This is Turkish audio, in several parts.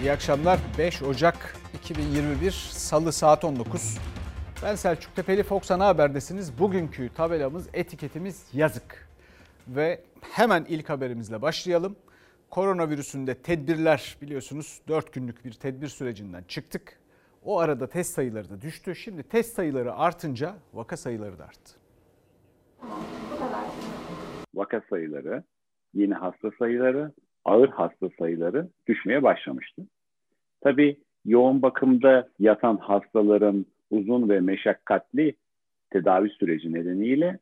İyi akşamlar. 5 Ocak 2021 Salı saat 19. Ben Selçuk Tepeli Fox Ana Haber'desiniz. Bugünkü tabelamız, etiketimiz yazık. Ve hemen ilk haberimizle başlayalım. Koronavirüsünde tedbirler biliyorsunuz 4 günlük bir tedbir sürecinden çıktık. O arada test sayıları da düştü. Şimdi test sayıları artınca vaka sayıları da arttı. Vaka sayıları, yeni hasta sayıları, ağır hasta sayıları düşmeye başlamıştı. Tabii yoğun bakımda yatan hastaların uzun ve meşakkatli tedavi süreci nedeniyle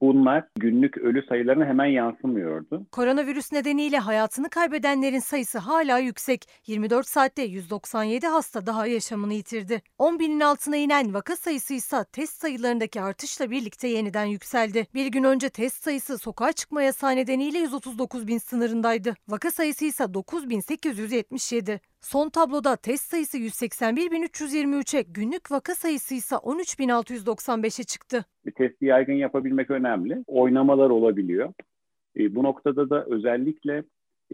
bunlar günlük ölü sayılarına hemen yansımıyordu. Koronavirüs nedeniyle hayatını kaybedenlerin sayısı hala yüksek. 24 saatte 197 hasta daha yaşamını yitirdi. 10 binin altına inen vaka sayısı ise test sayılarındaki artışla birlikte yeniden yükseldi. Bir gün önce test sayısı sokağa çıkma yasağı nedeniyle 139 bin sınırındaydı. Vaka sayısı ise 9877. Son tabloda test sayısı 181.323'e, günlük vaka sayısı ise 13.695'e çıktı. Testi yaygın yapabilmek önemli. Oynamalar olabiliyor. E, bu noktada da özellikle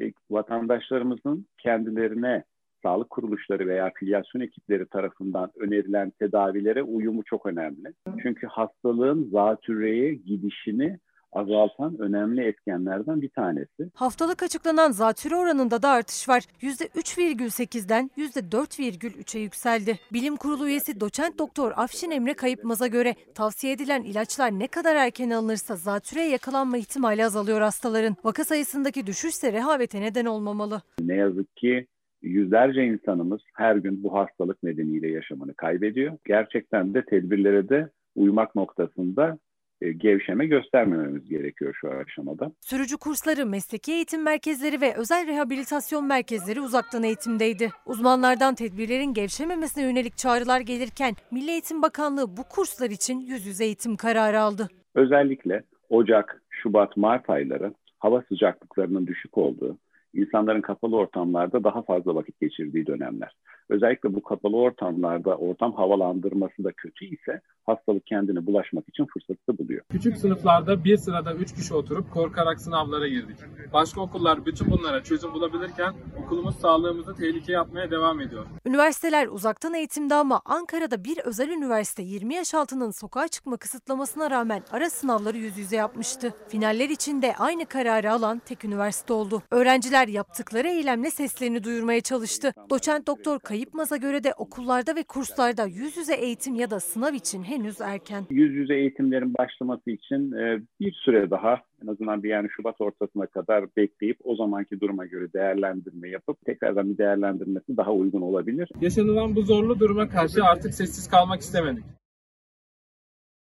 e, vatandaşlarımızın kendilerine sağlık kuruluşları veya filyasyon ekipleri tarafından önerilen tedavilere uyumu çok önemli. Çünkü hastalığın zatürreye gidişini azaltan önemli etkenlerden bir tanesi. Haftalık açıklanan zatürre oranında da artış var. %3,8'den %4,3'e yükseldi. Bilim Kurulu üyesi doçent doktor Afşin Emre Kayıpmaz'a göre tavsiye edilen ilaçlar ne kadar erken alınırsa zatürreye yakalanma ihtimali azalıyor hastaların. Vaka sayısındaki düşüşse rehavete neden olmamalı. Ne yazık ki yüzlerce insanımız her gün bu hastalık nedeniyle yaşamını kaybediyor. Gerçekten de tedbirlere de uymak noktasında gevşeme göstermememiz gerekiyor şu aşamada. Sürücü kursları, mesleki eğitim merkezleri ve özel rehabilitasyon merkezleri uzaktan eğitimdeydi. Uzmanlardan tedbirlerin gevşememesine yönelik çağrılar gelirken Milli Eğitim Bakanlığı bu kurslar için yüz yüze eğitim kararı aldı. Özellikle Ocak, Şubat, Mart ayları hava sıcaklıklarının düşük olduğu, insanların kapalı ortamlarda daha fazla vakit geçirdiği dönemler. Özellikle bu kapalı ortamlarda ortam havalandırması da kötü ise hastalık kendine bulaşmak için fırsatı buluyor. Küçük sınıflarda bir sırada üç kişi oturup korkarak sınavlara girdik. Başka okullar bütün bunlara çözüm bulabilirken okulumuz sağlığımızı tehlikeye atmaya devam ediyor. Üniversiteler uzaktan eğitimde ama Ankara'da bir özel üniversite 20 yaş altının sokağa çıkma kısıtlamasına rağmen ara sınavları yüz yüze yapmıştı. Finaller için de aynı kararı alan tek üniversite oldu. Öğrenciler yaptıkları eylemle seslerini duyurmaya çalıştı. Doçent doktor Kayıpmaz'a göre de okullarda ve kurslarda yüz yüze eğitim ya da sınav için henüz erken. Yüz yüze eğitimlerin başlaması için e, bir süre daha en azından bir yani Şubat ortasına kadar bekleyip o zamanki duruma göre değerlendirme yapıp tekrardan bir değerlendirmesi daha uygun olabilir. Yaşanılan bu zorlu duruma karşı artık sessiz kalmak istemedik.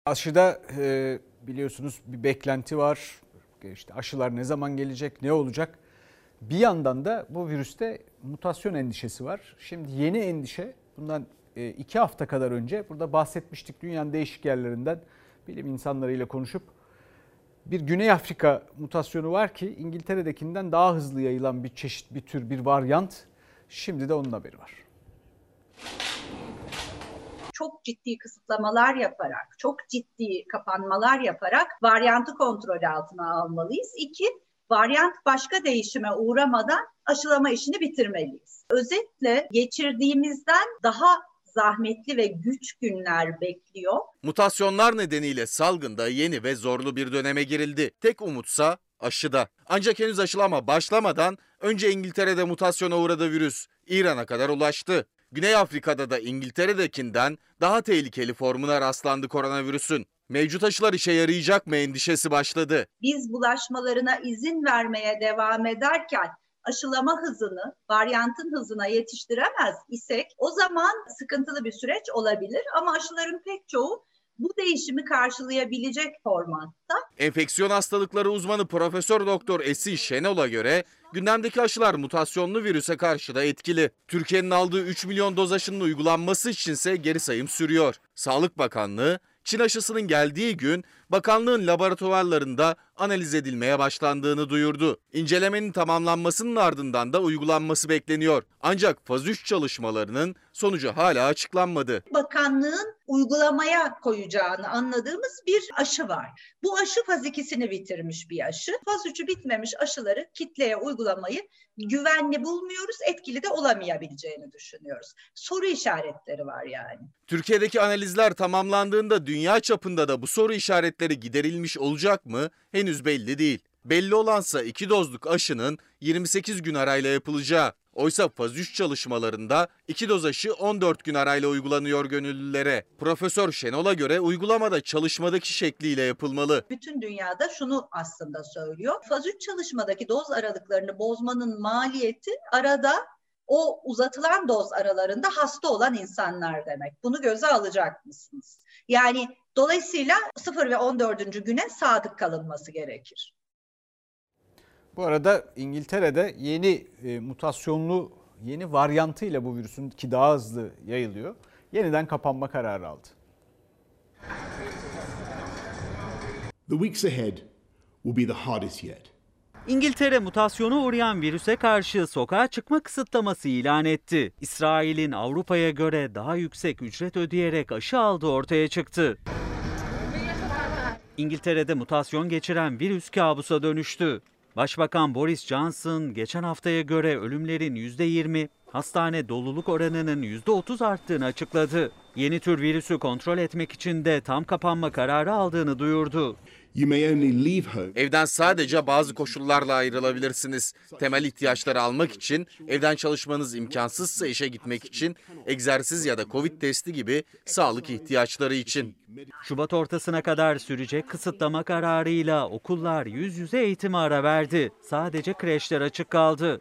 Aşıda e, biliyorsunuz bir beklenti var. İşte aşılar ne zaman gelecek, ne olacak? Bir yandan da bu virüste mutasyon endişesi var. Şimdi yeni endişe bundan e, iki hafta kadar önce burada bahsetmiştik dünyanın değişik yerlerinden bilim insanlarıyla konuşup bir Güney Afrika mutasyonu var ki İngiltere'dekinden daha hızlı yayılan bir çeşit, bir tür, bir varyant. Şimdi de onun haberi var. Çok ciddi kısıtlamalar yaparak, çok ciddi kapanmalar yaparak varyantı kontrol altına almalıyız. İki, varyant başka değişime uğramadan aşılama işini bitirmeliyiz. Özetle geçirdiğimizden daha zahmetli ve güç günler bekliyor. Mutasyonlar nedeniyle salgında yeni ve zorlu bir döneme girildi. Tek umutsa aşıda. Ancak henüz aşılama başlamadan önce İngiltere'de mutasyona uğradı virüs. İran'a kadar ulaştı. Güney Afrika'da da İngiltere'dekinden daha tehlikeli formuna rastlandı koronavirüsün. Mevcut aşılar işe yarayacak mı endişesi başladı. Biz bulaşmalarına izin vermeye devam ederken aşılama hızını, varyantın hızına yetiştiremez isek o zaman sıkıntılı bir süreç olabilir. Ama aşıların pek çoğu bu değişimi karşılayabilecek formatta. Enfeksiyon hastalıkları uzmanı Profesör Doktor Esin Şenol'a göre gündemdeki aşılar mutasyonlu virüse karşı da etkili. Türkiye'nin aldığı 3 milyon doz aşının uygulanması içinse geri sayım sürüyor. Sağlık Bakanlığı Çin aşısının geldiği gün bakanlığın laboratuvarlarında analiz edilmeye başlandığını duyurdu. İncelemenin tamamlanmasının ardından da uygulanması bekleniyor. Ancak faz 3 çalışmalarının sonucu hala açıklanmadı. Bakanlığın uygulamaya koyacağını anladığımız bir aşı var. Bu aşı faz 2'sini bitirmiş bir aşı. Faz 3'ü bitmemiş aşıları kitleye uygulamayı güvenli bulmuyoruz, etkili de olamayabileceğini düşünüyoruz. Soru işaretleri var yani. Türkiye'deki analizler tamamlandığında dünya çapında da bu soru işaretleri giderilmiş olacak mı henüz belli değil. Belli olansa iki dozluk aşının 28 gün arayla yapılacağı. Oysa faz 3 çalışmalarında iki doz aşı 14 gün arayla uygulanıyor gönüllülere. Profesör Şenol'a göre uygulamada çalışmadaki şekliyle yapılmalı. Bütün dünyada şunu aslında söylüyor. Faz 3 çalışmadaki doz aralıklarını bozmanın maliyeti arada o uzatılan doz aralarında hasta olan insanlar demek. Bunu göze alacak mısınız? Yani dolayısıyla 0 ve 14. güne sadık kalınması gerekir. Bu arada İngiltere'de yeni e, mutasyonlu yeni varyantıyla bu virüsün ki daha hızlı yayılıyor. Yeniden kapanma kararı aldı. The weeks ahead will be the hardest yet. İngiltere mutasyona uğrayan virüse karşı sokağa çıkma kısıtlaması ilan etti. İsrail'in Avrupa'ya göre daha yüksek ücret ödeyerek aşı aldığı ortaya çıktı. İngiltere'de mutasyon geçiren virüs kabusa dönüştü. Başbakan Boris Johnson geçen haftaya göre ölümlerin %20, hastane doluluk oranının %30 arttığını açıkladı. Yeni tür virüsü kontrol etmek için de tam kapanma kararı aldığını duyurdu. You may only leave home. Evden sadece bazı koşullarla ayrılabilirsiniz. Temel ihtiyaçları almak için, evden çalışmanız imkansızsa işe gitmek için, egzersiz ya da Covid testi gibi sağlık ihtiyaçları için. Şubat ortasına kadar sürecek kısıtlama kararıyla okullar yüz yüze eğitime ara verdi. Sadece kreşler açık kaldı.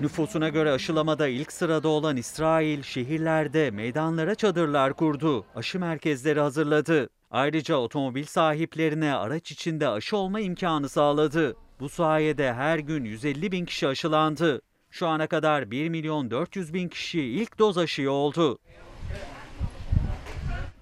Nüfusuna göre aşılamada ilk sırada olan İsrail, şehirlerde meydanlara çadırlar kurdu. Aşı merkezleri hazırladı. Ayrıca otomobil sahiplerine araç içinde aşı olma imkanı sağladı. Bu sayede her gün 150 bin kişi aşılandı. Şu ana kadar 1 milyon 400 bin kişi ilk doz aşıyı oldu.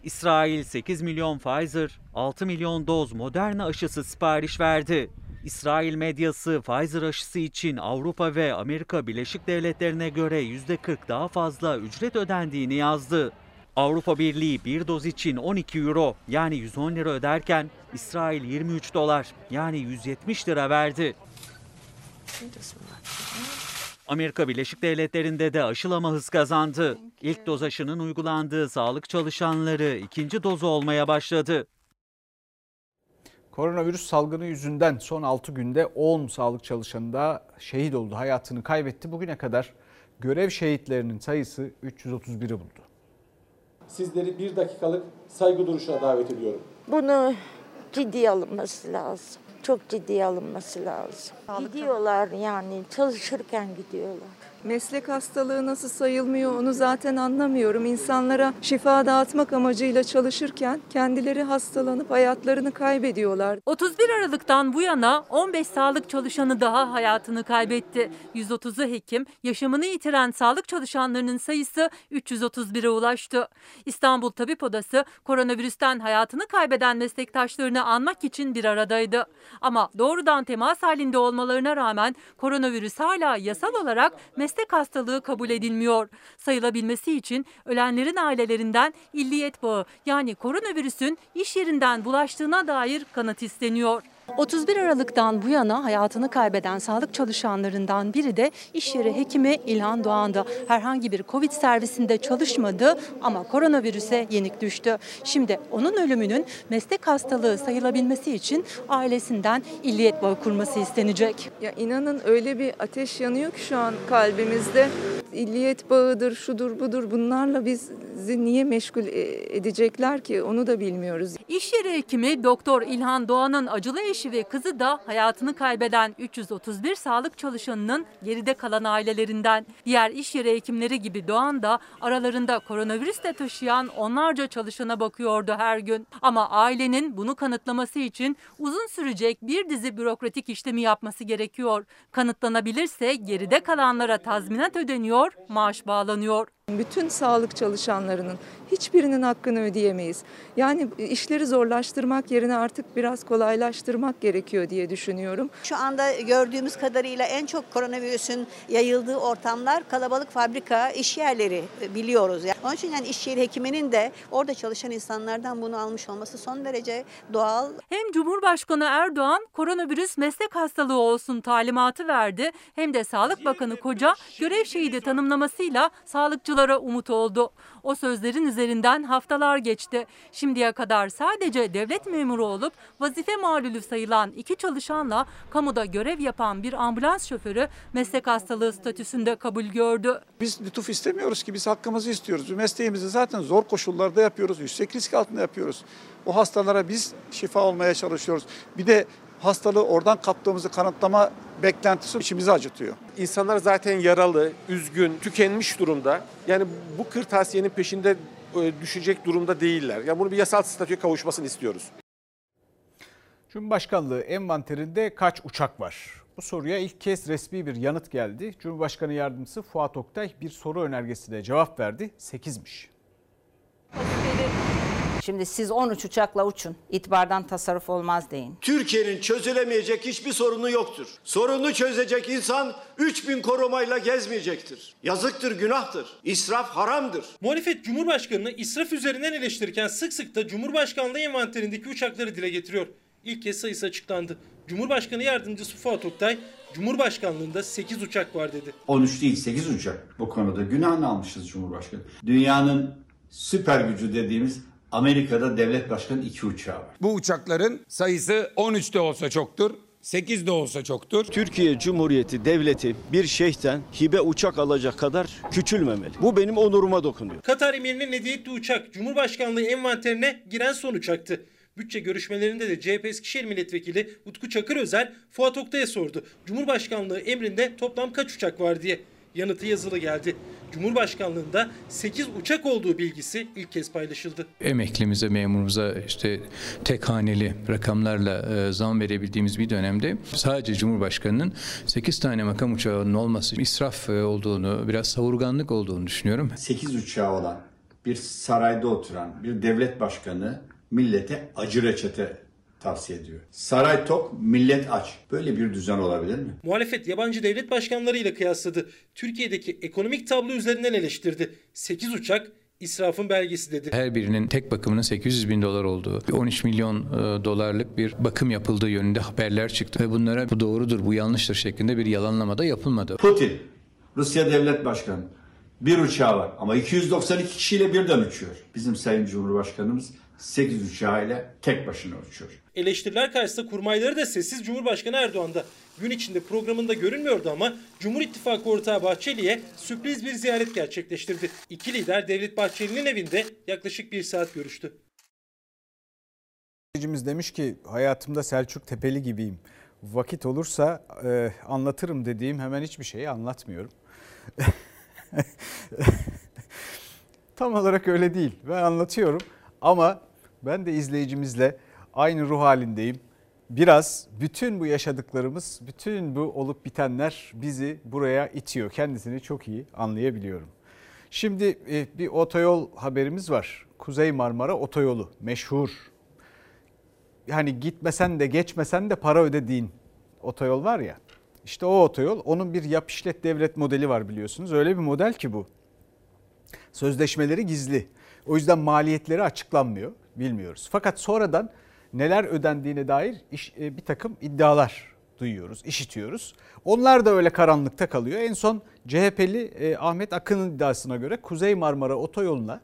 İsrail 8 milyon Pfizer, 6 milyon doz Moderna aşısı sipariş verdi. İsrail medyası Pfizer aşısı için Avrupa ve Amerika Birleşik Devletleri'ne göre %40 daha fazla ücret ödendiğini yazdı. Avrupa Birliği bir doz için 12 euro yani 110 lira öderken İsrail 23 dolar yani 170 lira verdi. Amerika Birleşik Devletleri'nde de aşılama hız kazandı. İlk doz aşının uygulandığı sağlık çalışanları ikinci dozu olmaya başladı. Koronavirüs salgını yüzünden son 6 günde 10 sağlık çalışanı da şehit oldu, hayatını kaybetti. Bugüne kadar görev şehitlerinin sayısı 331'i buldu. Sizleri bir dakikalık saygı duruşuna davet ediyorum. Bunu ciddiye alınması lazım. Çok ciddiye alınması lazım. Gidiyorlar yani çalışırken gidiyorlar. Meslek hastalığı nasıl sayılmıyor onu zaten anlamıyorum. İnsanlara şifa dağıtmak amacıyla çalışırken kendileri hastalanıp hayatlarını kaybediyorlar. 31 Aralık'tan bu yana 15 sağlık çalışanı daha hayatını kaybetti. 130'u hekim, yaşamını yitiren sağlık çalışanlarının sayısı 331'e ulaştı. İstanbul Tabip Odası koronavirüsten hayatını kaybeden meslektaşlarını anmak için bir aradaydı. Ama doğrudan temas halinde olmalarına rağmen koronavirüs hala yasal olarak meslek hastalığı kabul edilmiyor. Sayılabilmesi için ölenlerin ailelerinden illiyet bağı yani koronavirüsün iş yerinden bulaştığına dair kanıt isteniyor. 31 Aralık'tan bu yana hayatını kaybeden sağlık çalışanlarından biri de iş yeri hekimi İlhan Doğan'da. Herhangi bir Covid servisinde çalışmadı ama koronavirüse yenik düştü. Şimdi onun ölümünün meslek hastalığı sayılabilmesi için ailesinden illiyet bağı kurması istenecek. Ya inanın öyle bir ateş yanıyor ki şu an kalbimizde. İlliyet bağıdır, şudur budur bunlarla bizi niye meşgul e, edecekler ki onu da bilmiyoruz. İş yeri hekimi Doktor İlhan Doğan'ın acılı eşi ve kızı da hayatını kaybeden 331 sağlık çalışanının geride kalan ailelerinden. Diğer iş yeri hekimleri gibi Doğan da aralarında koronavirüs de taşıyan onlarca çalışana bakıyordu her gün. Ama ailenin bunu kanıtlaması için uzun sürecek bir dizi bürokratik işlemi yapması gerekiyor. Kanıtlanabilirse geride kalanlara tazminat ödeniyor, maaş bağlanıyor. Bütün sağlık çalışanlarının hiçbirinin hakkını ödeyemeyiz. Yani işleri zorlaştırmak yerine artık biraz kolaylaştırmak gerekiyor diye düşünüyorum. Şu anda gördüğümüz kadarıyla en çok koronavirüsün yayıldığı ortamlar kalabalık fabrika, iş yerleri biliyoruz. Yani onun için yani iş yeri hekiminin de orada çalışan insanlardan bunu almış olması son derece doğal. Hem Cumhurbaşkanı Erdoğan koronavirüs meslek hastalığı olsun talimatı verdi hem de Sağlık Bakanı Koca görev şehidi tanımlamasıyla sağlıkçılara umut oldu. O sözlerin üzerinden haftalar geçti. Şimdiye kadar sadece devlet memuru olup vazife malulü sayılan iki çalışanla kamuda görev yapan bir ambulans şoförü meslek hastalığı statüsünde kabul gördü. Biz lütuf istemiyoruz ki biz hakkımızı istiyoruz. Mesleğimizi zaten zor koşullarda yapıyoruz. Yüksek risk altında yapıyoruz. O hastalara biz şifa olmaya çalışıyoruz. Bir de hastalığı oradan kaptığımızı kanıtlama beklentisi içimizi acıtıyor. İnsanlar zaten yaralı, üzgün, tükenmiş durumda. Yani bu kırtasiyenin peşinde e, düşecek durumda değiller. Yani bunu bir yasal statüye kavuşmasını istiyoruz. Cumhurbaşkanlığı envanterinde kaç uçak var? Bu soruya ilk kez resmi bir yanıt geldi. Cumhurbaşkanı Yardımcısı Fuat Oktay bir soru önergesiyle cevap verdi. 8'miş. Şimdi siz 13 uçakla uçun. İtibardan tasarruf olmaz deyin. Türkiye'nin çözülemeyecek hiçbir sorunu yoktur. Sorunu çözecek insan 3000 korumayla gezmeyecektir. Yazıktır, günahtır. İsraf haramdır. Muhalefet Cumhurbaşkanı'nı israf üzerinden eleştirirken sık sık da Cumhurbaşkanlığı envanterindeki uçakları dile getiriyor. İlk kez sayısı açıklandı. Cumhurbaşkanı Yardımcısı Fuat Oktay, Cumhurbaşkanlığında 8 uçak var dedi. 13 değil 8 uçak bu konuda günahını almışız Cumhurbaşkanı. Dünyanın süper gücü dediğimiz Amerika'da devlet başkanı iki uçağı var. Bu uçakların sayısı 13 de olsa çoktur. 8 de olsa çoktur. Türkiye Cumhuriyeti Devleti bir şeyhten hibe uçak alacak kadar küçülmemeli. Bu benim onuruma dokunuyor. Katar emirinin hediye ettiği uçak Cumhurbaşkanlığı envanterine giren son uçaktı. Bütçe görüşmelerinde de CHP Eskişehir Milletvekili Utku Çakır Özel Fuat Oktay'a sordu. Cumhurbaşkanlığı emrinde toplam kaç uçak var diye. Yanıtı yazılı geldi. Cumhurbaşkanlığında 8 uçak olduğu bilgisi ilk kez paylaşıldı. Emeklimize, memurumuza işte tek haneli rakamlarla e, zam verebildiğimiz bir dönemde sadece Cumhurbaşkanı'nın 8 tane makam uçağının olması israf e, olduğunu, biraz savurganlık olduğunu düşünüyorum. 8 uçağı olan bir sarayda oturan bir devlet başkanı millete acı reçete tavsiye ediyor. Saray tok, millet aç. Böyle bir düzen olabilir mi? Muhalefet yabancı devlet başkanlarıyla kıyasladı. Türkiye'deki ekonomik tablo üzerinden eleştirdi. 8 uçak israfın belgesi dedi. Her birinin tek bakımının 800 bin dolar olduğu, 13 milyon e, dolarlık bir bakım yapıldığı yönünde haberler çıktı. Ve bunlara bu doğrudur, bu yanlıştır şeklinde bir yalanlama da yapılmadı. Putin, Rusya Devlet Başkanı bir uçağı var ama 292 kişiyle birden uçuyor. Bizim Sayın Cumhurbaşkanımız 8 uçağıyla tek başına uçuyor. Eleştiriler karşısında kurmayları da sessiz Cumhurbaşkanı Erdoğan'da. Gün içinde programında görünmüyordu ama Cumhur İttifakı ortağı Bahçeli'ye sürpriz bir ziyaret gerçekleştirdi. İki lider Devlet Bahçeli'nin evinde yaklaşık bir saat görüştü. Dinleyicimiz demiş ki hayatımda Selçuk Tepeli gibiyim. Vakit olursa e, anlatırım dediğim hemen hiçbir şeyi anlatmıyorum. Tam olarak öyle değil. Ben anlatıyorum ama ben de izleyicimizle aynı ruh halindeyim. Biraz bütün bu yaşadıklarımız, bütün bu olup bitenler bizi buraya itiyor. Kendisini çok iyi anlayabiliyorum. Şimdi bir otoyol haberimiz var. Kuzey Marmara Otoyolu meşhur. Yani gitmesen de geçmesen de para ödediğin otoyol var ya. İşte o otoyol onun bir yap işlet devlet modeli var biliyorsunuz. Öyle bir model ki bu. Sözleşmeleri gizli. O yüzden maliyetleri açıklanmıyor. Bilmiyoruz. Fakat sonradan neler ödendiğine dair iş, bir takım iddialar duyuyoruz, işitiyoruz. Onlar da öyle karanlıkta kalıyor. En son CHP'li Ahmet Akın'ın iddiasına göre Kuzey Marmara Otoyolu'na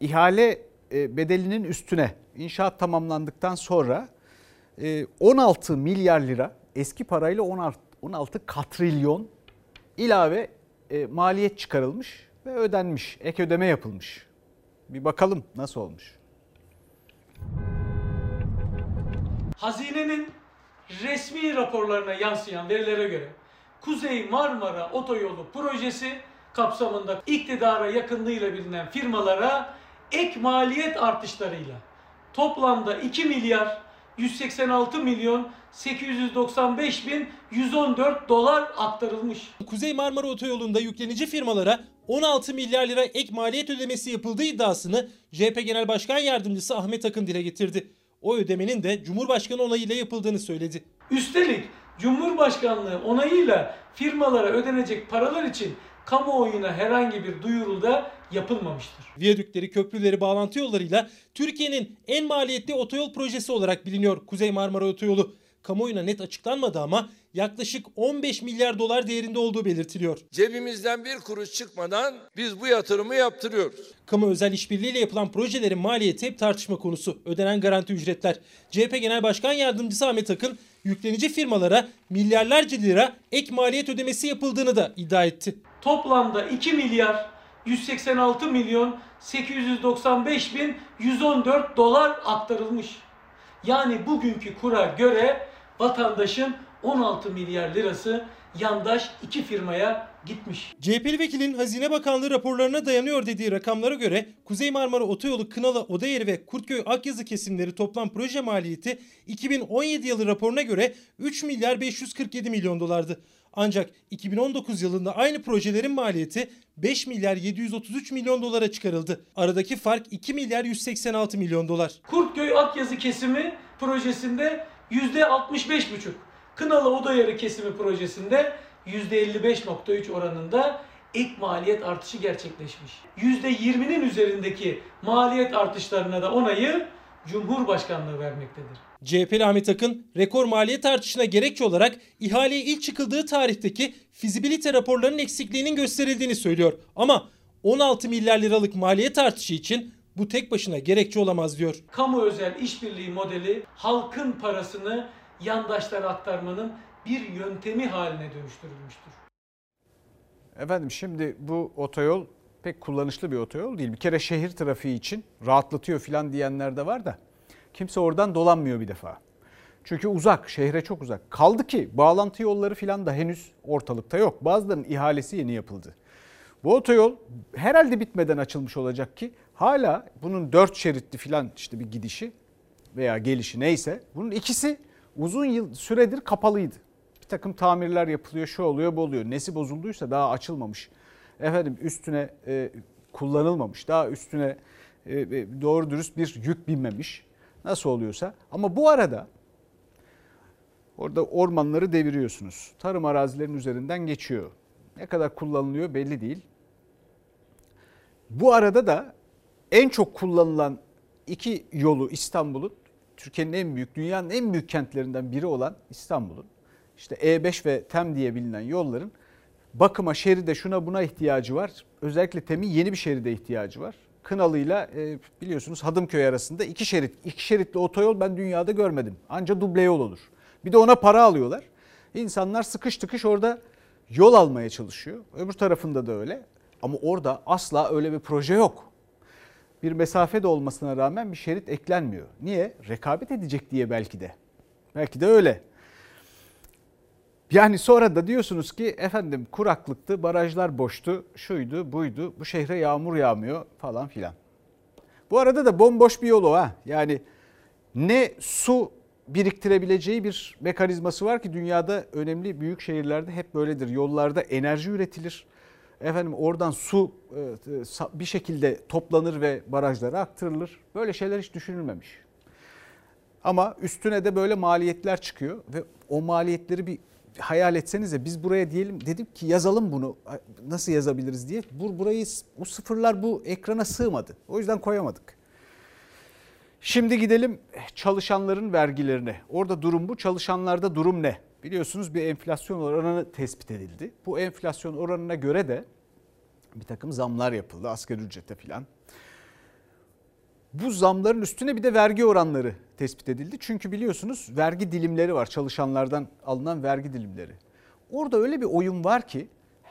ihale bedelinin üstüne inşaat tamamlandıktan sonra 16 milyar lira eski parayla 16, 16 katrilyon ilave maliyet çıkarılmış ve ödenmiş, ek ödeme yapılmış. Bir bakalım nasıl olmuş. Hazinenin resmi raporlarına yansıyan verilere göre Kuzey Marmara Otoyolu projesi kapsamında iktidara yakınlığıyla bilinen firmalara ek maliyet artışlarıyla toplamda 2 milyar 186 milyon 895 bin 114 dolar aktarılmış. Kuzey Marmara Otoyolu'nda yüklenici firmalara 16 milyar lira ek maliyet ödemesi yapıldığı iddiasını CHP Genel Başkan Yardımcısı Ahmet Akın dile getirdi. O ödemenin de Cumhurbaşkanı onayıyla yapıldığını söyledi. Üstelik Cumhurbaşkanlığı onayıyla firmalara ödenecek paralar için kamuoyuna herhangi bir duyuru da yapılmamıştır. Viyadükleri, köprüleri, bağlantı yollarıyla Türkiye'nin en maliyetli otoyol projesi olarak biliniyor Kuzey Marmara Otoyolu. Kamuoyuna net açıklanmadı ama yaklaşık 15 milyar dolar değerinde olduğu belirtiliyor. Cebimizden bir kuruş çıkmadan biz bu yatırımı yaptırıyoruz. Kamu özel işbirliğiyle yapılan projelerin maliyeti hep tartışma konusu. Ödenen garanti ücretler. CHP Genel Başkan Yardımcısı Ahmet Akın yüklenici firmalara milyarlarca lira ek maliyet ödemesi yapıldığını da iddia etti. Toplamda 2 milyar 186 milyon 895 bin 114 dolar aktarılmış. Yani bugünkü kura göre vatandaşın 16 milyar lirası yandaş iki firmaya gitmiş. CHP'li vekilin Hazine Bakanlığı raporlarına dayanıyor dediği rakamlara göre Kuzey Marmara Otoyolu Kınalı Odayeri ve Kurtköy Akyazı kesimleri toplam proje maliyeti 2017 yılı raporuna göre 3 milyar 547 milyon dolardı. Ancak 2019 yılında aynı projelerin maliyeti 5 milyar 733 milyon dolara çıkarıldı. Aradaki fark 2 milyar 186 milyon dolar. Kurtköy Akyazı kesimi projesinde %65,5. Kınalı Odayarı kesimi projesinde %55.3 oranında ek maliyet artışı gerçekleşmiş. %20'nin üzerindeki maliyet artışlarına da onayı Cumhurbaşkanlığı vermektedir. CHP'li Ahmet Akın rekor maliyet artışına gerekçe olarak ihaleye ilk çıkıldığı tarihteki fizibilite raporlarının eksikliğinin gösterildiğini söylüyor. Ama 16 milyar liralık maliyet artışı için bu tek başına gerekçe olamaz diyor. Kamu özel işbirliği modeli halkın parasını yandaşlara aktarmanın bir yöntemi haline dönüştürülmüştür. Efendim şimdi bu otoyol pek kullanışlı bir otoyol değil. Bir kere şehir trafiği için rahatlatıyor filan diyenler de var da kimse oradan dolanmıyor bir defa. Çünkü uzak, şehre çok uzak. Kaldı ki bağlantı yolları filan da henüz ortalıkta yok. Bazılarının ihalesi yeni yapıldı. Bu otoyol herhalde bitmeden açılmış olacak ki hala bunun dört şeritli filan işte bir gidişi veya gelişi neyse bunun ikisi uzun yıl süredir kapalıydı. Bir takım tamirler yapılıyor, şu oluyor, bu oluyor. Nesi bozulduysa daha açılmamış. Efendim üstüne e, kullanılmamış, daha üstüne e, doğru dürüst bir yük binmemiş. Nasıl oluyorsa. Ama bu arada orada ormanları deviriyorsunuz. Tarım arazilerinin üzerinden geçiyor. Ne kadar kullanılıyor belli değil. Bu arada da en çok kullanılan iki yolu İstanbul'un Türkiye'nin en büyük, dünyanın en büyük kentlerinden biri olan İstanbul'un işte E5 ve TEM diye bilinen yolların bakıma, şeride şuna buna ihtiyacı var. Özellikle TEM'in yeni bir şeride ihtiyacı var. Kınalı'yla e, biliyorsunuz Hadımköy arasında iki şerit, iki şeritli otoyol ben dünyada görmedim. Anca duble yol olur. Bir de ona para alıyorlar. İnsanlar sıkış tıkış orada yol almaya çalışıyor. Öbür tarafında da öyle. Ama orada asla öyle bir proje yok. Bir mesafe de olmasına rağmen bir şerit eklenmiyor. Niye? Rekabet edecek diye belki de. Belki de öyle. Yani sonra da diyorsunuz ki efendim kuraklıktı, barajlar boştu, şuydu, buydu, bu şehre yağmur yağmıyor falan filan. Bu arada da bomboş bir yol o ha. Yani ne su biriktirebileceği bir mekanizması var ki dünyada önemli büyük şehirlerde hep böyledir. Yollarda enerji üretilir. Efendim oradan su e, bir şekilde toplanır ve barajlara aktarılır. Böyle şeyler hiç düşünülmemiş. Ama üstüne de böyle maliyetler çıkıyor ve o maliyetleri bir hayal etsenize biz buraya diyelim dedik ki yazalım bunu nasıl yazabiliriz diye. Bur burayı bu sıfırlar bu ekrana sığmadı. O yüzden koyamadık. Şimdi gidelim çalışanların vergilerine. Orada durum bu. Çalışanlarda durum ne? Biliyorsunuz bir enflasyon oranı tespit edildi. Bu enflasyon oranına göre de bir takım zamlar yapıldı asgari ücrete filan. Bu zamların üstüne bir de vergi oranları tespit edildi. Çünkü biliyorsunuz vergi dilimleri var çalışanlardan alınan vergi dilimleri. Orada öyle bir oyun var ki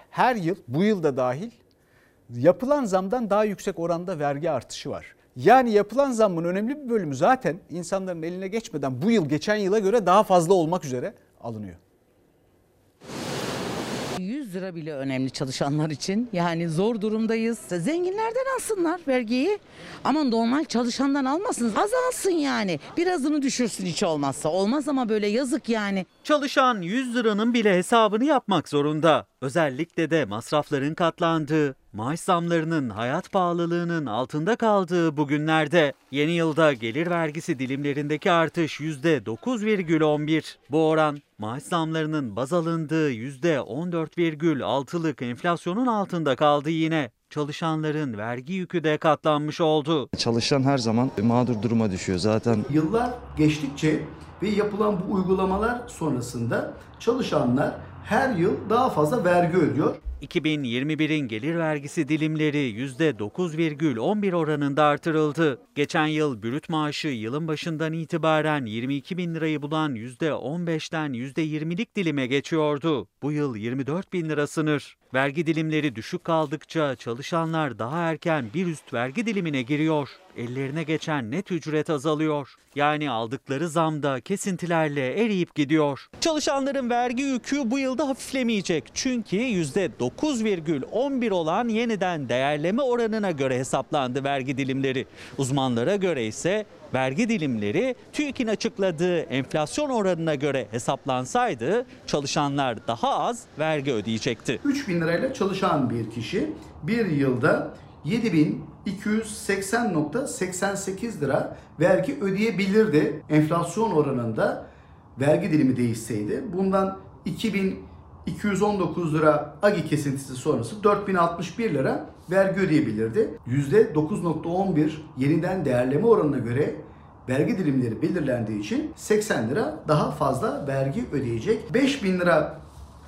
her yıl bu yıl da dahil yapılan zamdan daha yüksek oranda vergi artışı var. Yani yapılan zammın önemli bir bölümü zaten insanların eline geçmeden bu yıl geçen yıla göre daha fazla olmak üzere alınıyor. 100 lira bile önemli çalışanlar için. Yani zor durumdayız. Zenginlerden alsınlar vergiyi. Ama normal çalışandan almasın. Azalsın yani. Birazını düşürsün hiç olmazsa. Olmaz ama böyle yazık yani. Çalışan 100 liranın bile hesabını yapmak zorunda. Özellikle de masrafların katlandığı, maaş zamlarının hayat pahalılığının altında kaldığı bu günlerde yeni yılda gelir vergisi dilimlerindeki artış %9,11. Bu oran maaş zamlarının baz alındığı %14,6'lık enflasyonun altında kaldı yine. Çalışanların vergi yükü de katlanmış oldu. Çalışan her zaman mağdur duruma düşüyor zaten. Yıllar geçtikçe ve yapılan bu uygulamalar sonrasında çalışanlar her yıl daha fazla vergi ödüyor. 2021'in gelir vergisi dilimleri %9,11 oranında artırıldı. Geçen yıl brüt maaşı yılın başından itibaren 22 bin lirayı bulan %15'ten %20'lik dilime geçiyordu. Bu yıl 24 bin lira sınır. Vergi dilimleri düşük kaldıkça çalışanlar daha erken bir üst vergi dilimine giriyor. Ellerine geçen net ücret azalıyor. Yani aldıkları zamda kesintilerle eriyip gidiyor. Çalışanların vergi yükü bu yılda hafiflemeyecek. Çünkü %9,11 olan yeniden değerleme oranına göre hesaplandı vergi dilimleri. Uzmanlara göre ise vergi dilimleri TÜİK'in açıkladığı enflasyon oranına göre hesaplansaydı çalışanlar daha az vergi ödeyecekti. 3 bin lirayla çalışan bir kişi bir yılda 7280.88 lira vergi ödeyebilirdi. Enflasyon oranında vergi dilimi değişseydi. Bundan 2219 lira AGİ kesintisi sonrası 4061 lira vergi ödeyebilirdi. %9.11 yeniden değerleme oranına göre vergi dilimleri belirlendiği için 80 lira daha fazla vergi ödeyecek. 5000 lira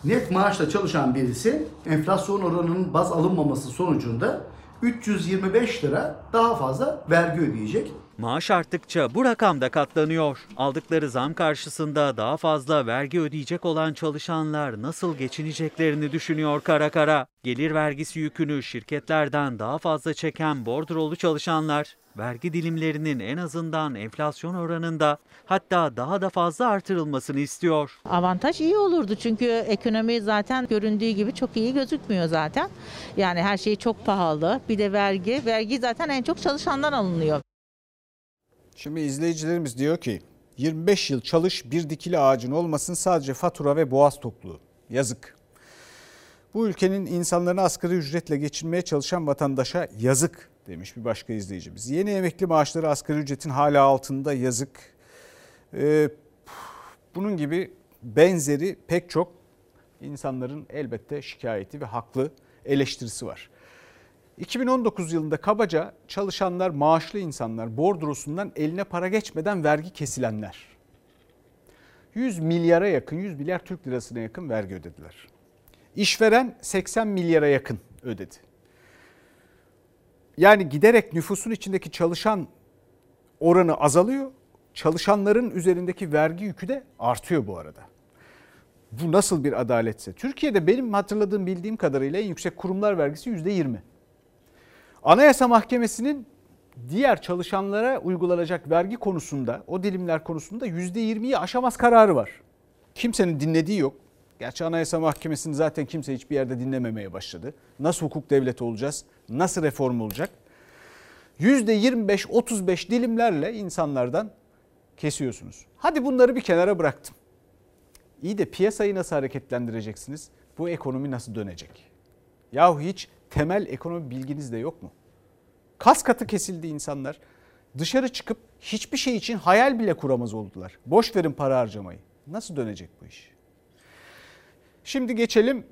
net maaşla çalışan birisi enflasyon oranının baz alınmaması sonucunda 325 lira daha fazla vergi ödeyecek. Maaş arttıkça bu rakam da katlanıyor. Aldıkları zam karşısında daha fazla vergi ödeyecek olan çalışanlar nasıl geçineceklerini düşünüyor kara kara. Gelir vergisi yükünü şirketlerden daha fazla çeken bordrolu çalışanlar vergi dilimlerinin en azından enflasyon oranında hatta daha da fazla artırılmasını istiyor. Avantaj iyi olurdu çünkü ekonomi zaten göründüğü gibi çok iyi gözükmüyor zaten. Yani her şey çok pahalı. Bir de vergi. Vergi zaten en çok çalışandan alınıyor. Şimdi izleyicilerimiz diyor ki 25 yıl çalış bir dikili ağacın olmasın sadece fatura ve boğaz tokluğu. Yazık. Bu ülkenin insanlarını asgari ücretle geçinmeye çalışan vatandaşa yazık demiş bir başka izleyicimiz. Yeni emekli maaşları asgari ücretin hala altında yazık. Ee, bunun gibi benzeri pek çok insanların elbette şikayeti ve haklı eleştirisi var. 2019 yılında kabaca çalışanlar, maaşlı insanlar bordrosundan eline para geçmeden vergi kesilenler. 100 milyara yakın, 100 milyar Türk lirasına yakın vergi ödediler. İşveren 80 milyara yakın ödedi. Yani giderek nüfusun içindeki çalışan oranı azalıyor. Çalışanların üzerindeki vergi yükü de artıyor bu arada. Bu nasıl bir adaletse? Türkiye'de benim hatırladığım bildiğim kadarıyla en yüksek kurumlar vergisi %20. Anayasa Mahkemesi'nin diğer çalışanlara uygulanacak vergi konusunda, o dilimler konusunda %20'yi aşamaz kararı var. Kimsenin dinlediği yok. Gerçi Anayasa Mahkemesi'ni zaten kimse hiçbir yerde dinlememeye başladı. Nasıl hukuk devleti olacağız? Nasıl reform olacak? %25-35 dilimlerle insanlardan kesiyorsunuz. Hadi bunları bir kenara bıraktım. İyi de piyasayı nasıl hareketlendireceksiniz? Bu ekonomi nasıl dönecek? Yahu hiç temel ekonomi bilginiz de yok mu? Kas katı kesildi insanlar. Dışarı çıkıp hiçbir şey için hayal bile kuramaz oldular. Boş verin para harcamayı. Nasıl dönecek bu iş? Şimdi geçelim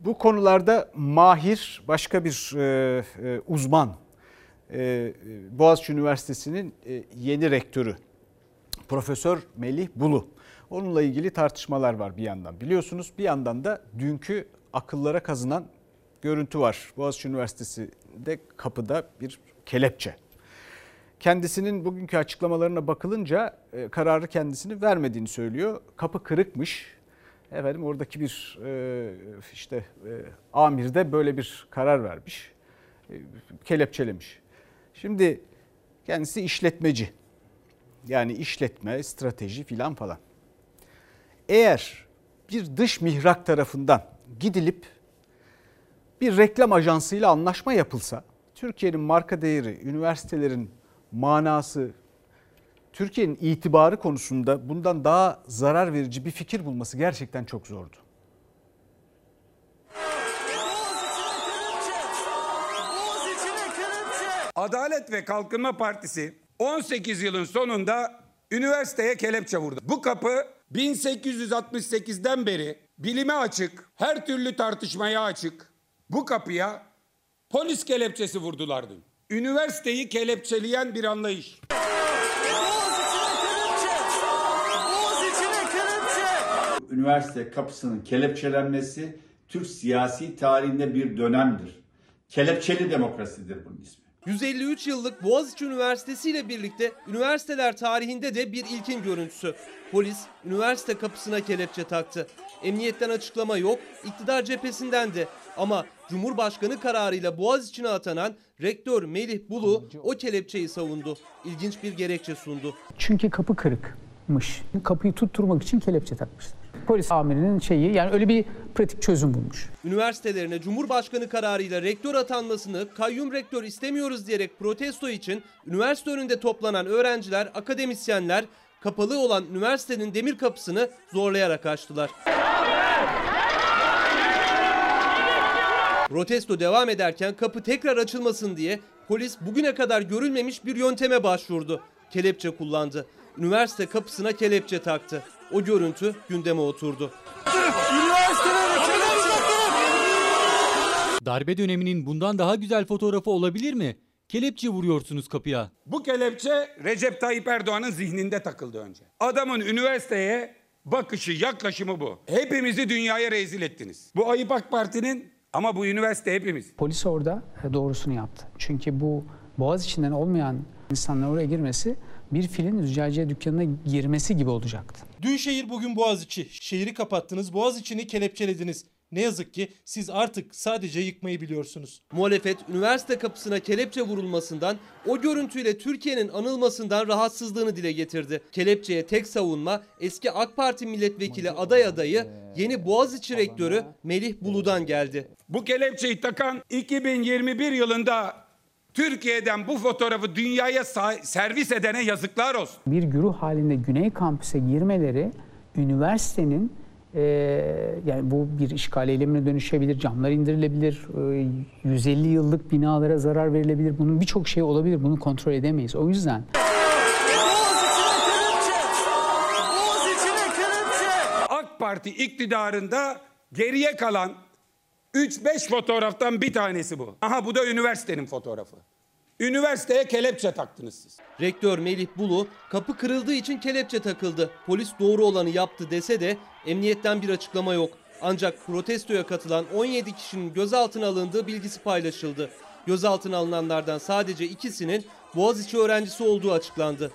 bu konularda mahir başka bir e, e, uzman. E, Boğaziçi Üniversitesi'nin e, yeni rektörü Profesör Melih Bulu. Onunla ilgili tartışmalar var bir yandan. Biliyorsunuz bir yandan da dünkü akıllara kazınan görüntü var. Boğaziçi Üniversitesi'de kapıda bir kelepçe. Kendisinin bugünkü açıklamalarına bakılınca e, kararı kendisini vermediğini söylüyor. Kapı kırıkmış. Efendim oradaki bir e, işte e, amir de böyle bir karar vermiş. Kelepçelemiş. Şimdi kendisi işletmeci. Yani işletme, strateji filan falan. Eğer bir dış mihrak tarafından gidilip bir reklam ajansıyla anlaşma yapılsa Türkiye'nin marka değeri, üniversitelerin manası, Türkiye'nin itibarı konusunda bundan daha zarar verici bir fikir bulması gerçekten çok zordu. Adalet ve Kalkınma Partisi 18 yılın sonunda üniversiteye kelepçe vurdu. Bu kapı 1868'den beri bilime açık, her türlü tartışmaya açık. Bu kapıya polis kelepçesi vurdular dün. Üniversiteyi kelepçeleyen bir anlayış. Üniversite kapısının kelepçelenmesi Türk siyasi tarihinde bir dönemdir. Kelepçeli demokrasidir bunun ismi. 153 yıllık Boğaziçi Üniversitesi ile birlikte üniversiteler tarihinde de bir ilkin görüntüsü. Polis üniversite kapısına kelepçe taktı. Emniyetten açıklama yok, iktidar cephesinden de. Ama Cumhurbaşkanı kararıyla Boğaziçi'ne atanan rektör Melih Bulu o kelepçeyi savundu. İlginç bir gerekçe sundu. Çünkü kapı kırıkmış. Kapıyı tutturmak için kelepçe takmışlar. Polis amirinin şeyi yani öyle bir pratik çözüm bulmuş. Üniversitelerine Cumhurbaşkanı kararıyla rektör atanmasını kayyum rektör istemiyoruz diyerek protesto için üniversite önünde toplanan öğrenciler, akademisyenler kapalı olan üniversitenin demir kapısını zorlayarak açtılar. Protesto devam ederken kapı tekrar açılmasın diye polis bugüne kadar görülmemiş bir yönteme başvurdu. Kelepçe kullandı. Üniversite kapısına kelepçe taktı. O görüntü gündeme oturdu. Darbe döneminin bundan daha güzel fotoğrafı olabilir mi? Kelepçe vuruyorsunuz kapıya. Bu kelepçe Recep Tayyip Erdoğan'ın zihninde takıldı önce. Adamın üniversiteye bakışı, yaklaşımı bu. Hepimizi dünyaya rezil ettiniz. Bu ayıp AK Parti'nin ama bu üniversite hepimiz. Polis orada doğrusunu yaptı. Çünkü bu boğaz içinden olmayan insanlar oraya girmesi bir filin züccaciye dükkanına girmesi gibi olacaktı. Dün şehir bugün Boğaziçi. Şehri kapattınız, Boğaziçi'ni kelepçelediniz. Ne yazık ki siz artık sadece yıkmayı biliyorsunuz. Muhalefet üniversite kapısına kelepçe vurulmasından, o görüntüyle Türkiye'nin anılmasından rahatsızlığını dile getirdi. Kelepçeye tek savunma eski AK Parti milletvekili aday adayı yeni Boğaziçi rektörü Melih Bulu'dan geldi. Bu kelepçeyi takan 2021 yılında Türkiye'den bu fotoğrafı dünyaya servis edene yazıklar olsun. Bir güruh halinde Güney Kampüs'e girmeleri üniversitenin e, yani bu bir işgal eylemine dönüşebilir, camlar indirilebilir, e, 150 yıllık binalara zarar verilebilir. Bunun birçok şey olabilir. Bunu kontrol edemeyiz. O yüzden AK Parti iktidarında geriye kalan 3-5 fotoğraftan bir tanesi bu. Aha bu da üniversitenin fotoğrafı. Üniversiteye kelepçe taktınız siz. Rektör Melih Bulu kapı kırıldığı için kelepçe takıldı. Polis doğru olanı yaptı dese de emniyetten bir açıklama yok. Ancak protestoya katılan 17 kişinin gözaltına alındığı bilgisi paylaşıldı. Gözaltına alınanlardan sadece ikisinin Boğaziçi öğrencisi olduğu açıklandı.